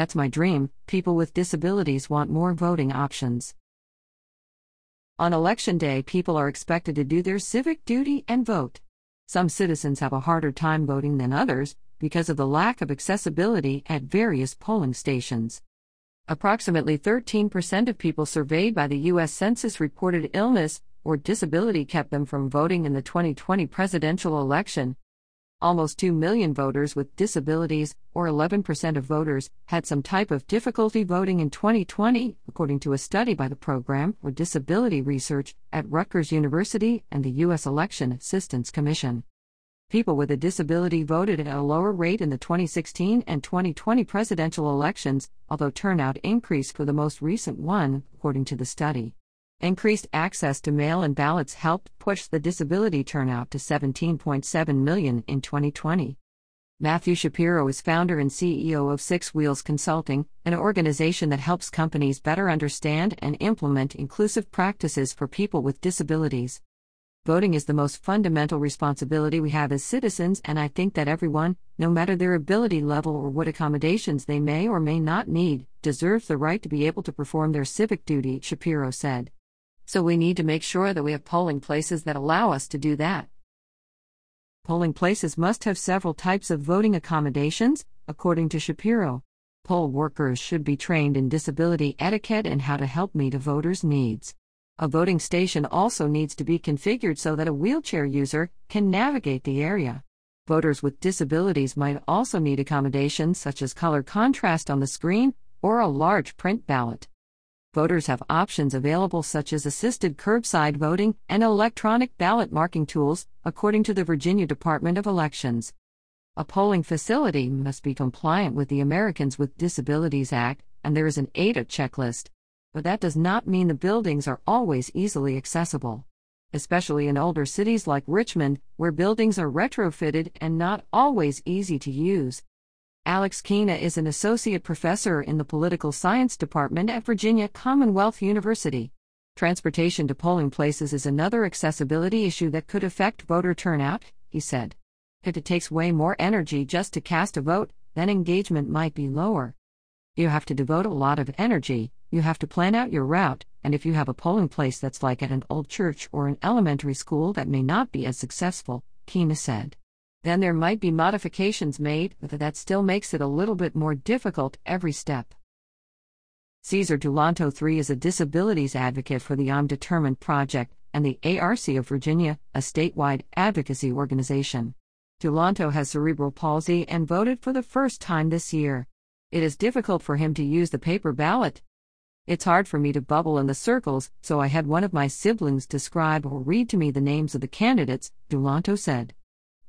That's my dream. People with disabilities want more voting options. On election day, people are expected to do their civic duty and vote. Some citizens have a harder time voting than others because of the lack of accessibility at various polling stations. Approximately 13% of people surveyed by the U.S. Census reported illness or disability kept them from voting in the 2020 presidential election. Almost 2 million voters with disabilities, or 11% of voters, had some type of difficulty voting in 2020, according to a study by the Program for Disability Research at Rutgers University and the U.S. Election Assistance Commission. People with a disability voted at a lower rate in the 2016 and 2020 presidential elections, although turnout increased for the most recent one, according to the study. Increased access to mail in ballots helped push the disability turnout to 17.7 million in 2020. Matthew Shapiro is founder and CEO of Six Wheels Consulting, an organization that helps companies better understand and implement inclusive practices for people with disabilities. Voting is the most fundamental responsibility we have as citizens, and I think that everyone, no matter their ability level or what accommodations they may or may not need, deserves the right to be able to perform their civic duty, Shapiro said so we need to make sure that we have polling places that allow us to do that. Polling places must have several types of voting accommodations, according to Shapiro. Poll workers should be trained in disability etiquette and how to help meet a voter's needs. A voting station also needs to be configured so that a wheelchair user can navigate the area. Voters with disabilities might also need accommodations such as color contrast on the screen or a large print ballot voters have options available such as assisted curbside voting and electronic ballot marking tools, according to the Virginia Department of Elections. A polling facility must be compliant with the Americans with Disabilities Act, and there is an ADA checklist. But that does not mean the buildings are always easily accessible. Especially in older cities like Richmond, where buildings are retrofitted and not always easy to use. Alex Keena is an associate professor in the political science department at Virginia Commonwealth University. Transportation to polling places is another accessibility issue that could affect voter turnout, he said. If it takes way more energy just to cast a vote, then engagement might be lower. You have to devote a lot of energy, you have to plan out your route, and if you have a polling place that's like at an old church or an elementary school that may not be as successful, Keena said then there might be modifications made, but that still makes it a little bit more difficult every step. Cesar Dulanto III is a disabilities advocate for the I'm Determined Project and the ARC of Virginia, a statewide advocacy organization. Dulanto has cerebral palsy and voted for the first time this year. It is difficult for him to use the paper ballot. It's hard for me to bubble in the circles, so I had one of my siblings describe or read to me the names of the candidates, Dulanto said.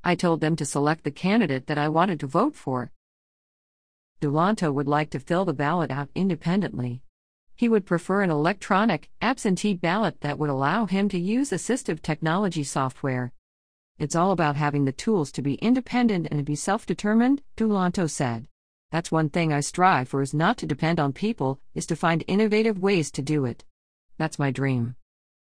I told them to select the candidate that I wanted to vote for. Dulanto would like to fill the ballot out independently. He would prefer an electronic, absentee ballot that would allow him to use assistive technology software. It's all about having the tools to be independent and to be self determined, Dulanto said. That's one thing I strive for is not to depend on people, is to find innovative ways to do it. That's my dream.